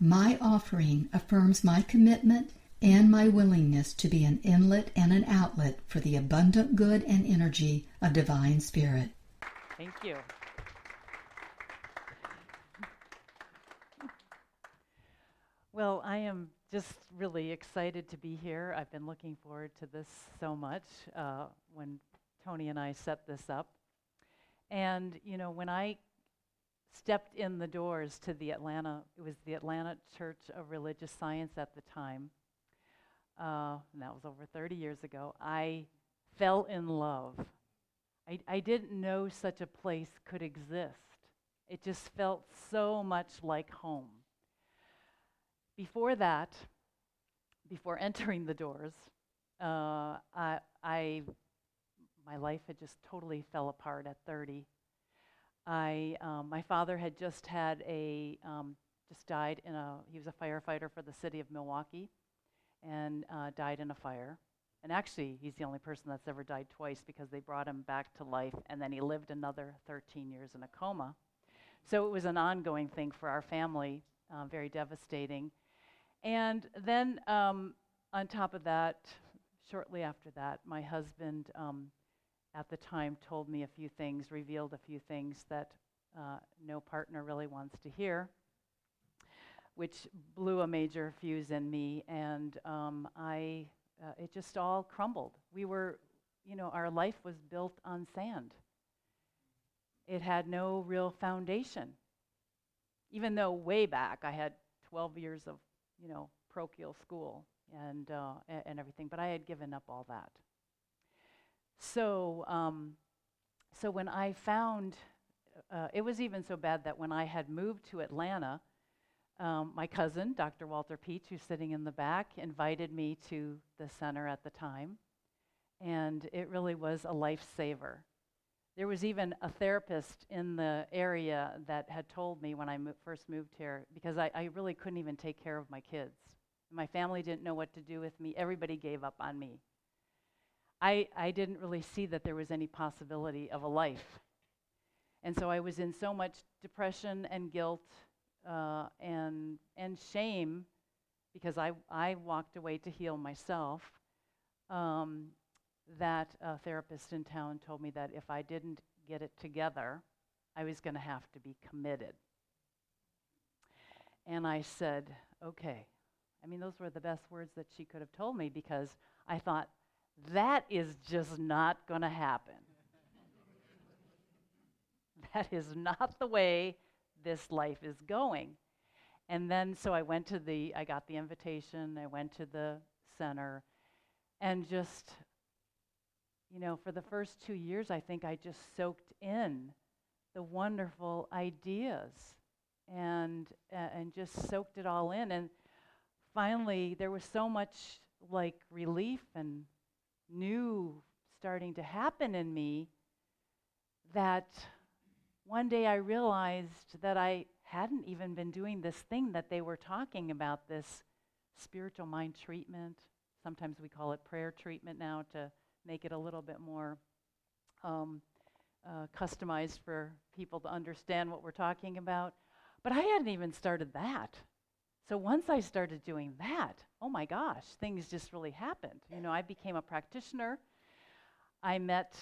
my offering affirms my commitment and my willingness to be an inlet and an outlet for the abundant good and energy of Divine Spirit. Thank you. Well, I am just really excited to be here. I've been looking forward to this so much uh, when Tony and I set this up. And, you know, when I stepped in the doors to the Atlanta, it was the Atlanta Church of Religious Science at the time, uh, and that was over 30 years ago, I fell in love. I, I didn't know such a place could exist. It just felt so much like home. Before that, before entering the doors, uh, I, I, my life had just totally fell apart at 30. I, um, my father had just had a, um, just died in a, he was a firefighter for the city of Milwaukee and uh, died in a fire. And actually, he's the only person that's ever died twice because they brought him back to life and then he lived another 13 years in a coma. So it was an ongoing thing for our family, uh, very devastating. And then um, on top of that, shortly after that, my husband um, at the time told me a few things, revealed a few things that uh, no partner really wants to hear, which blew a major fuse in me, and um, I, uh, it just all crumbled. We were, you know, our life was built on sand. It had no real foundation. Even though way back I had 12 years of you know, parochial school and, uh, and, and, everything, but I had given up all that. So, um, so when I found, uh, it was even so bad that when I had moved to Atlanta, um, my cousin, Dr. Walter Peach, who's sitting in the back, invited me to the center at the time. And it really was a lifesaver. There was even a therapist in the area that had told me when I mo- first moved here, because I, I really couldn't even take care of my kids. My family didn't know what to do with me. Everybody gave up on me. I, I didn't really see that there was any possibility of a life. And so I was in so much depression and guilt uh, and, and shame because I, I walked away to heal myself. Um, that a therapist in town told me that if I didn't get it together, I was going to have to be committed. And I said, okay. I mean, those were the best words that she could have told me because I thought, that is just not going to happen. that is not the way this life is going. And then, so I went to the, I got the invitation, I went to the center, and just you know, for the first two years, I think I just soaked in the wonderful ideas and uh, and just soaked it all in. And finally, there was so much like relief and new starting to happen in me that one day I realized that I hadn't even been doing this thing that they were talking about this spiritual mind treatment. Sometimes we call it prayer treatment now to make it a little bit more um, uh, customized for people to understand what we're talking about. But I hadn't even started that. So once I started doing that, oh my gosh, things just really happened. You know, I became a practitioner. I met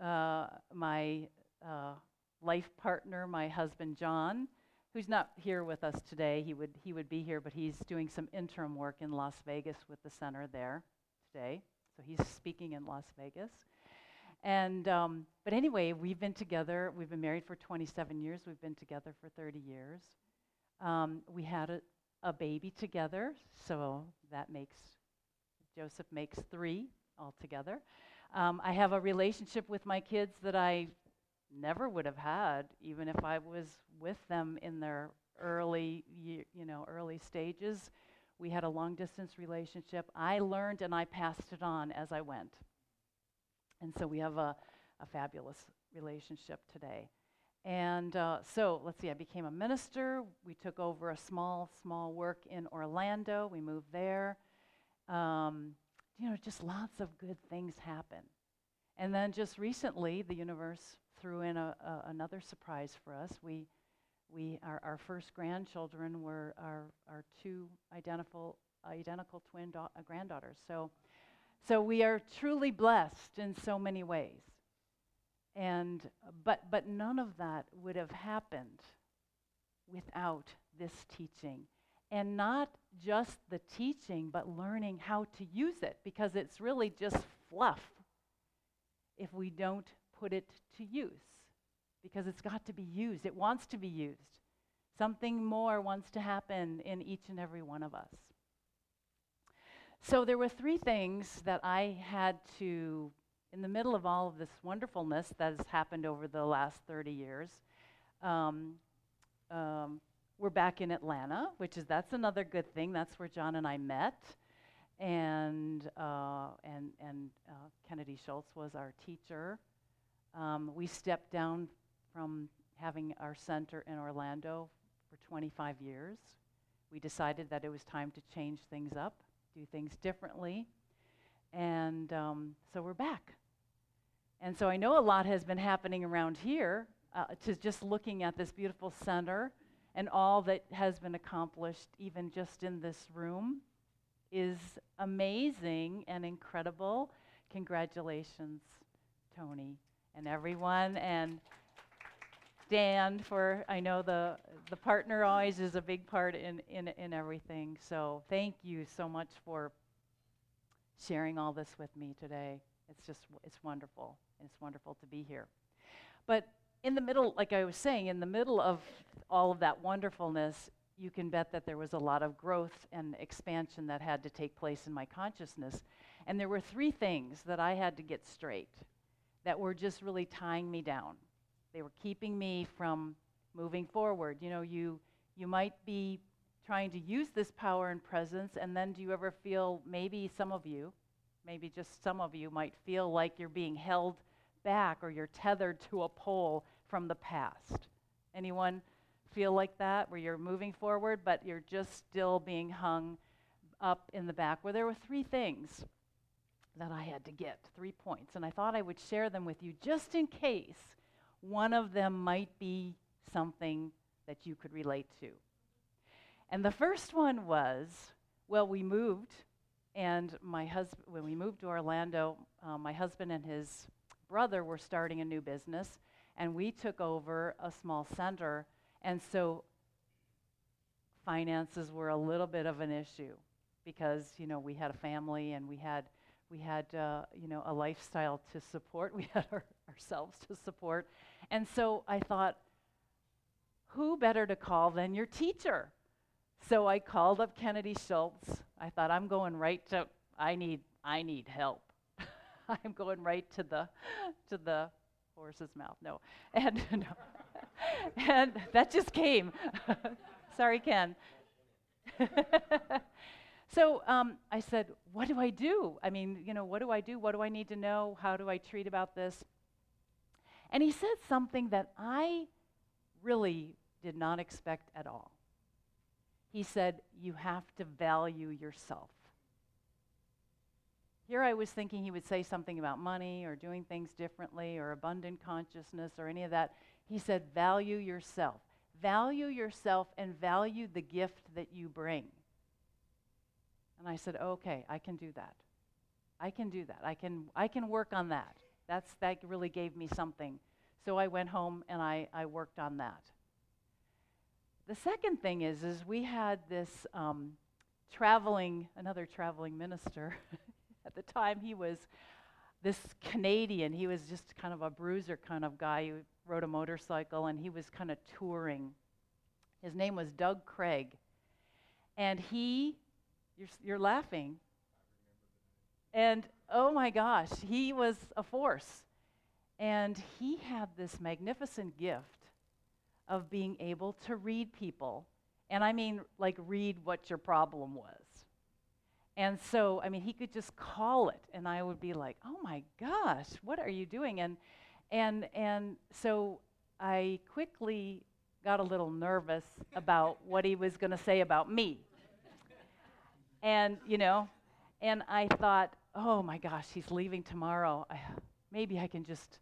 uh, my uh, life partner, my husband John, who's not here with us today. He would he would be here, but he's doing some interim work in Las Vegas with the center there today. So he's speaking in Las Vegas. And, um, but anyway, we've been together. We've been married for 27 years. We've been together for 30 years. Um, we had a, a baby together, so that makes, Joseph makes three altogether. Um, I have a relationship with my kids that I never would have had, even if I was with them in their early, you know, early stages. We had a long distance relationship. I learned and I passed it on as I went. And so we have a, a fabulous relationship today. And uh, so, let's see, I became a minister. We took over a small, small work in Orlando. We moved there. Um, you know, just lots of good things happen. And then just recently, the universe threw in a, a, another surprise for us. We, we, our, our first grandchildren were our, our two identical, identical twin da- granddaughters. So, so we are truly blessed in so many ways. And, but, but none of that would have happened without this teaching. And not just the teaching, but learning how to use it, because it's really just fluff if we don't put it to use, because it's got to be used. It wants to be used. Something more wants to happen in each and every one of us. So there were three things that I had to in the middle of all of this wonderfulness that has happened over the last 30 years, um, um, we're back in Atlanta, which is that's another good thing. That's where John and I met, and uh, and and uh, Kennedy Schultz was our teacher. Um, we stepped down from having our center in Orlando for 25 years. We decided that it was time to change things up, do things differently. And um, so we're back. And so I know a lot has been happening around here uh, to just looking at this beautiful center and all that has been accomplished, even just in this room, is amazing and incredible. Congratulations, Tony, and everyone. And Dan, for I know the, the partner always is a big part in, in, in everything. So thank you so much for sharing all this with me today. It's just, it's wonderful. It's wonderful to be here. But in the middle, like I was saying, in the middle of all of that wonderfulness, you can bet that there was a lot of growth and expansion that had to take place in my consciousness. And there were three things that I had to get straight that were just really tying me down. They were keeping me from moving forward. You know, you you might be trying to use this power and presence and then do you ever feel maybe some of you maybe just some of you might feel like you're being held back or you're tethered to a pole from the past. Anyone feel like that where you're moving forward but you're just still being hung up in the back? Where there were three things that I had to get, three points, and I thought I would share them with you just in case one of them might be something that you could relate to. And the first one was well, we moved and my husband, when we moved to Orlando, uh, my husband and his brother were starting a new business, and we took over a small center. And so finances were a little bit of an issue because you know we had a family and we had we had uh, you know a lifestyle to support. We had our, ourselves to support, and so I thought, who better to call than your teacher? So I called up Kennedy Schultz. I thought I'm going right to I need I need help. I'm going right to the to the horse's mouth. No. And no. and that just came. Sorry, Ken. so um, I said, What do I do? I mean, you know, what do I do? What do I need to know? How do I treat about this? And he said something that I really did not expect at all. He said, You have to value yourself. Here I was thinking he would say something about money or doing things differently or abundant consciousness or any of that. He said, Value yourself. Value yourself and value the gift that you bring. And I said, Okay, I can do that. I can do that. I can, I can work on that. That's, that really gave me something. So I went home and I, I worked on that. The second thing is, is we had this um, traveling, another traveling minister. At the time, he was this Canadian. He was just kind of a bruiser kind of guy who rode a motorcycle, and he was kind of touring. His name was Doug Craig. And he, you're, you're laughing. And oh my gosh, he was a force. And he had this magnificent gift of being able to read people. And I mean, like, read what your problem was. And so, I mean, he could just call it, and I would be like, "Oh my gosh, what are you doing?" And and and so I quickly got a little nervous about what he was going to say about me. and you know, and I thought, "Oh my gosh, he's leaving tomorrow. I, maybe I can just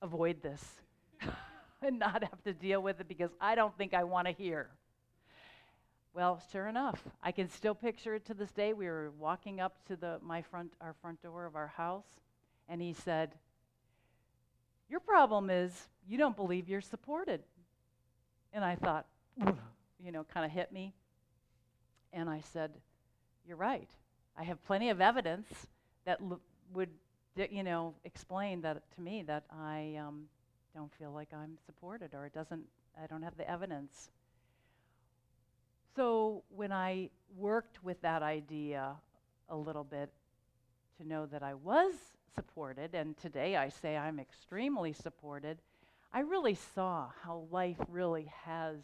avoid this and not have to deal with it because I don't think I want to hear." Well, sure enough, I can still picture it to this day. We were walking up to the my front our front door of our house, and he said, "Your problem is you don't believe you're supported." And I thought, you know, kind of hit me. And I said, "You're right. I have plenty of evidence that l- would, you know, explain that to me that I um, don't feel like I'm supported, or it doesn't. I don't have the evidence." So when I worked with that idea a little bit to know that I was supported, and today I say I'm extremely supported, I really saw how life really has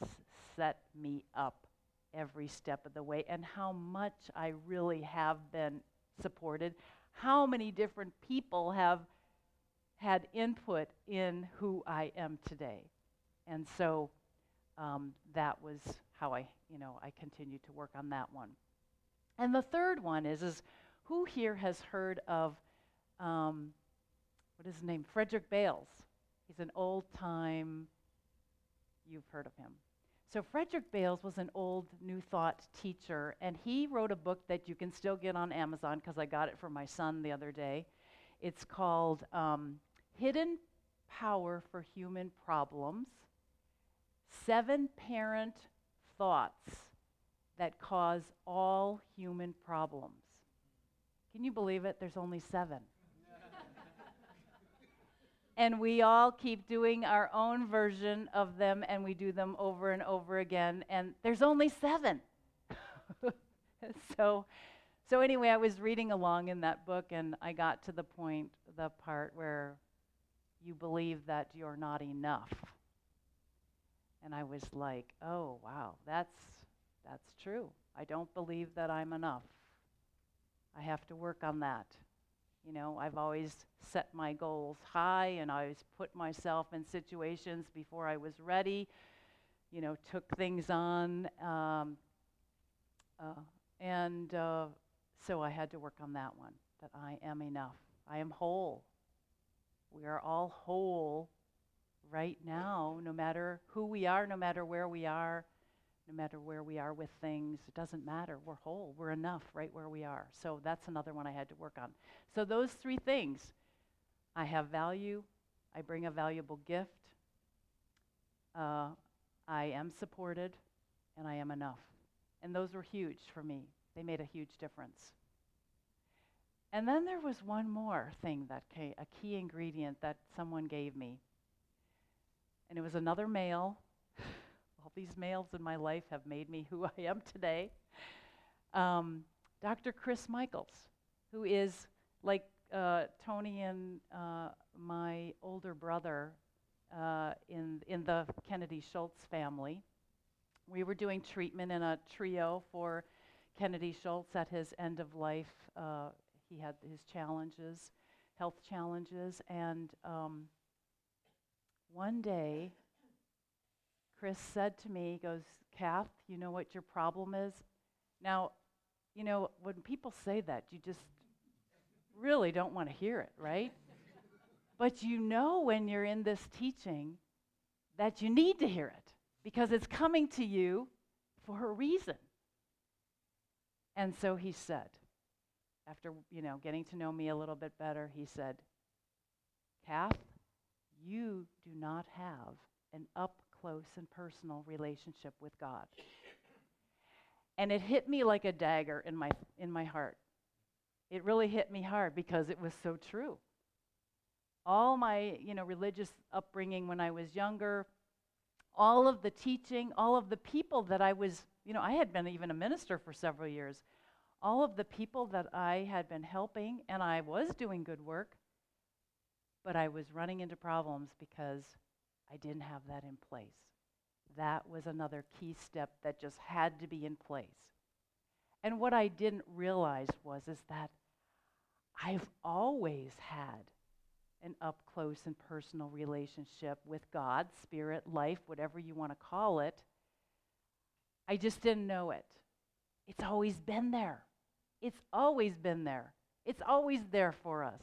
set me up every step of the way and how much I really have been supported, how many different people have had input in who I am today. And so um, that was how I, you know, I continued to work on that one. And the third one is, is who here has heard of, um, what is his name? Frederick Bailes. He's an old time, you've heard of him. So Frederick Bailes was an old New Thought teacher, and he wrote a book that you can still get on Amazon because I got it for my son the other day. It's called um, Hidden Power for Human Problems Seven Parent Thoughts That Cause All Human Problems. Can you believe it? There's only seven. and we all keep doing our own version of them and we do them over and over again and there's only 7 so so anyway i was reading along in that book and i got to the point the part where you believe that you're not enough. And i was like oh wow that's that's true. I don't believe that i'm enough. I have to work on that. You know, I've always set my goals high and I always put myself in situations before I was ready, you know, took things on. Um, uh, and uh, so I had to work on that one that I am enough. I am whole. We are all whole right now, no matter who we are, no matter where we are no matter where we are with things. It doesn't matter. We're whole. We're enough right where we are. So that's another one I had to work on. So those three things I have value, I bring a valuable gift, uh, I am supported, and I am enough. And those were huge for me. They made a huge difference. And then there was one more thing that a key ingredient that someone gave me. And it was another male all these males in my life have made me who I am today. Um, Dr. Chris Michaels, who is like uh, Tony and uh, my older brother uh, in, in the Kennedy Schultz family. We were doing treatment in a trio for Kennedy Schultz at his end of life. Uh, he had his challenges, health challenges, and um, one day Chris said to me, he goes, Kath, you know what your problem is? Now, you know, when people say that, you just really don't want to hear it, right? but you know when you're in this teaching that you need to hear it because it's coming to you for a reason. And so he said, after, you know, getting to know me a little bit better, he said, Kath, you do not have an up close and personal relationship with God. And it hit me like a dagger in my, in my heart. It really hit me hard because it was so true. All my, you know, religious upbringing when I was younger, all of the teaching, all of the people that I was, you know, I had been even a minister for several years. All of the people that I had been helping, and I was doing good work, but I was running into problems because I didn't have that in place. That was another key step that just had to be in place. And what I didn't realize was is that I've always had an up close and personal relationship with God, spirit, life, whatever you want to call it. I just didn't know it. It's always been there. It's always been there. It's always there for us.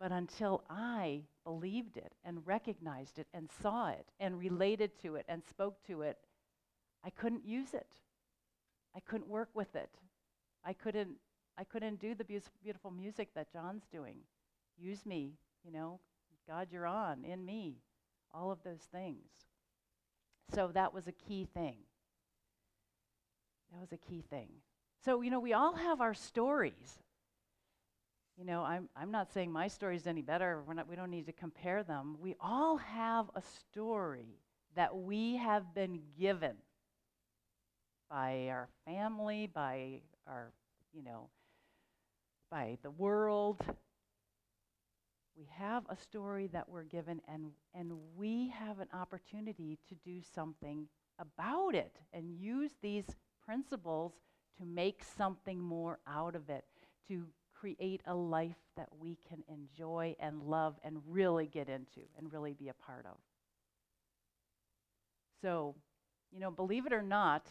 But until I believed it and recognized it and saw it and related to it and spoke to it, I couldn't use it. I couldn't work with it. I couldn't I couldn't do the beautiful music that John's doing. Use me, you know. God, you're on in me. All of those things. So that was a key thing. That was a key thing. So, you know, we all have our stories. You know, I'm, I'm not saying my story is any better. We're not, we don't need to compare them. We all have a story that we have been given by our family, by our, you know, by the world. We have a story that we're given, and, and we have an opportunity to do something about it and use these principles to make something more out of it, to create a life that we can enjoy and love and really get into and really be a part of. So, you know, believe it or not,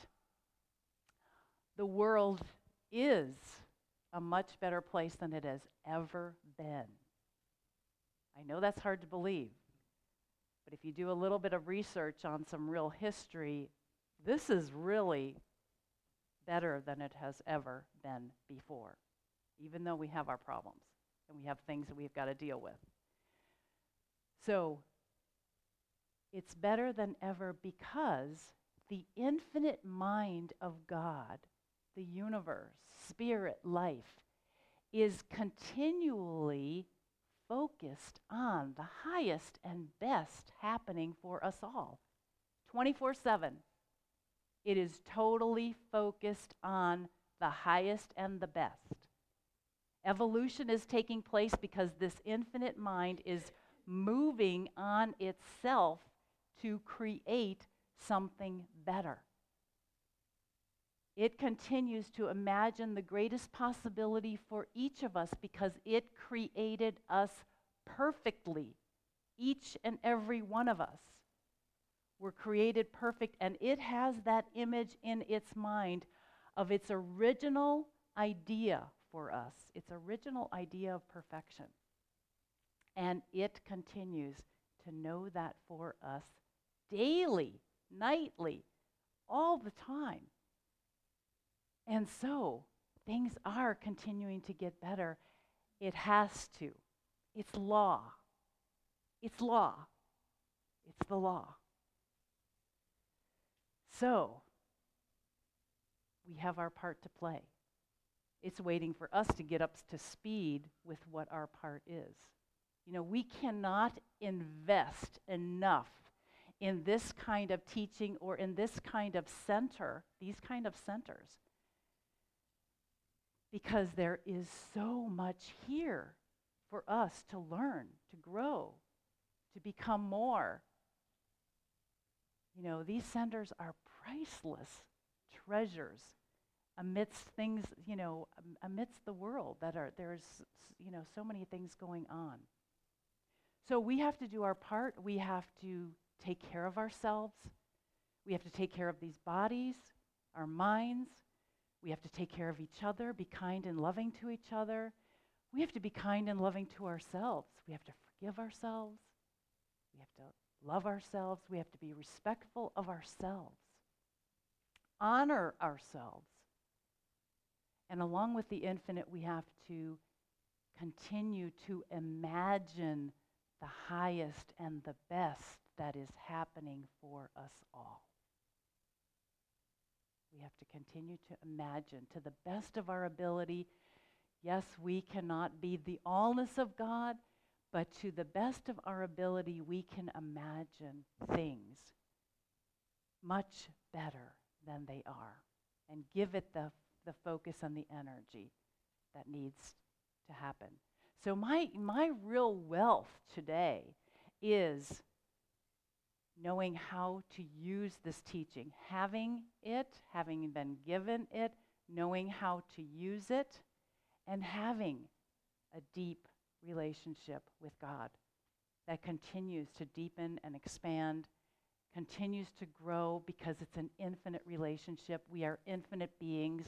the world is a much better place than it has ever been. I know that's hard to believe, but if you do a little bit of research on some real history, this is really better than it has ever been before, even though we have our problems and we have things that we've got to deal with. So, it's better than ever because the infinite mind of God, the universe, spirit, life, is continually focused on the highest and best happening for us all 24 7. It is totally focused on the highest and the best. Evolution is taking place because this infinite mind is moving on itself to create something better. It continues to imagine the greatest possibility for each of us because it created us perfectly, each and every one of us were created perfect, and it has that image in its mind of its original idea for us, its original idea of perfection. And it continues to know that for us daily, nightly, all the time. And so things are continuing to get better. It has to. It's law. It's law. It's the law. So, we have our part to play. It's waiting for us to get up to speed with what our part is. You know, we cannot invest enough in this kind of teaching or in this kind of center, these kind of centers, because there is so much here for us to learn, to grow, to become more. You know, these centers are priceless treasures amidst things, you know, amidst the world that are, there's, you know, so many things going on. So we have to do our part. We have to take care of ourselves. We have to take care of these bodies, our minds. We have to take care of each other, be kind and loving to each other. We have to be kind and loving to ourselves. We have to forgive ourselves. We have to love ourselves. We have to be respectful of ourselves honor ourselves. And along with the infinite, we have to continue to imagine the highest and the best that is happening for us all. We have to continue to imagine to the best of our ability. Yes, we cannot be the allness of God, but to the best of our ability, we can imagine things much better than they are and give it the, the focus and the energy that needs to happen. So, my, my real wealth today is knowing how to use this teaching, having it, having been given it, knowing how to use it, and having a deep relationship with God that continues to deepen and expand, continues to grow because it's an infinite relationship. We are infinite beings.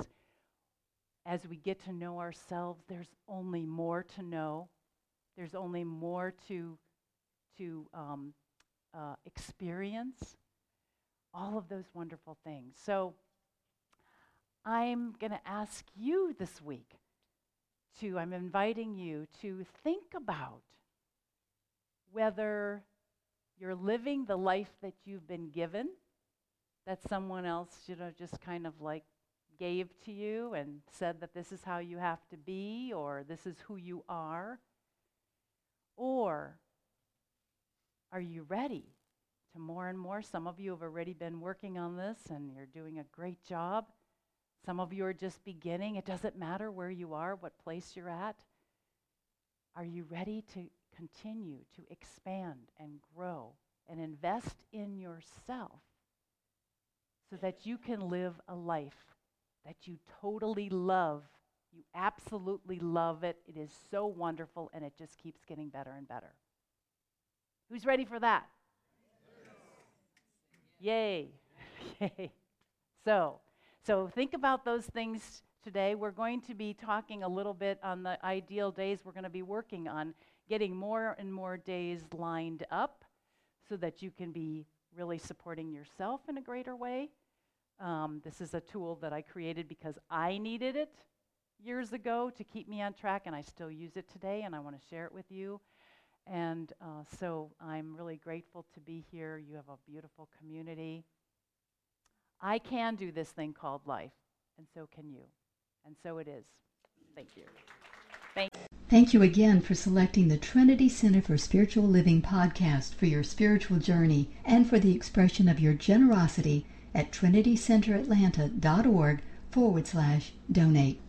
As we get to know ourselves, there's only more to know. There's only more to, to um, uh, experience. All of those wonderful things. So I'm going to ask you this week to, I'm inviting you to think about whether you're living the life that you've been given, that someone else, you know, just kind of like gave to you and said that this is how you have to be or this is who you are? Or are you ready to more and more? Some of you have already been working on this and you're doing a great job. Some of you are just beginning. It doesn't matter where you are, what place you're at. Are you ready to continue to expand and grow and invest in yourself so that you can live a life that you totally love? You absolutely love it. It is so wonderful and it just keeps getting better and better. Who's ready for that? Yay. Yay. So, so think about those things today. We're going to be talking a little bit on the ideal days. We're going to be working on getting more and more days lined up so that you can be really supporting yourself in a greater way. Um, this is a tool that I created because I needed it years ago to keep me on track, and I still use it today, and I want to share it with you. And uh, so I'm really grateful to be here. You have a beautiful community. I can do this thing called life, and so can you. And so it is. Thank you. Thank you. Thank you again for selecting the Trinity Center for Spiritual Living podcast for your spiritual journey and for the expression of your generosity at trinitycenteratlanta.org forward slash donate.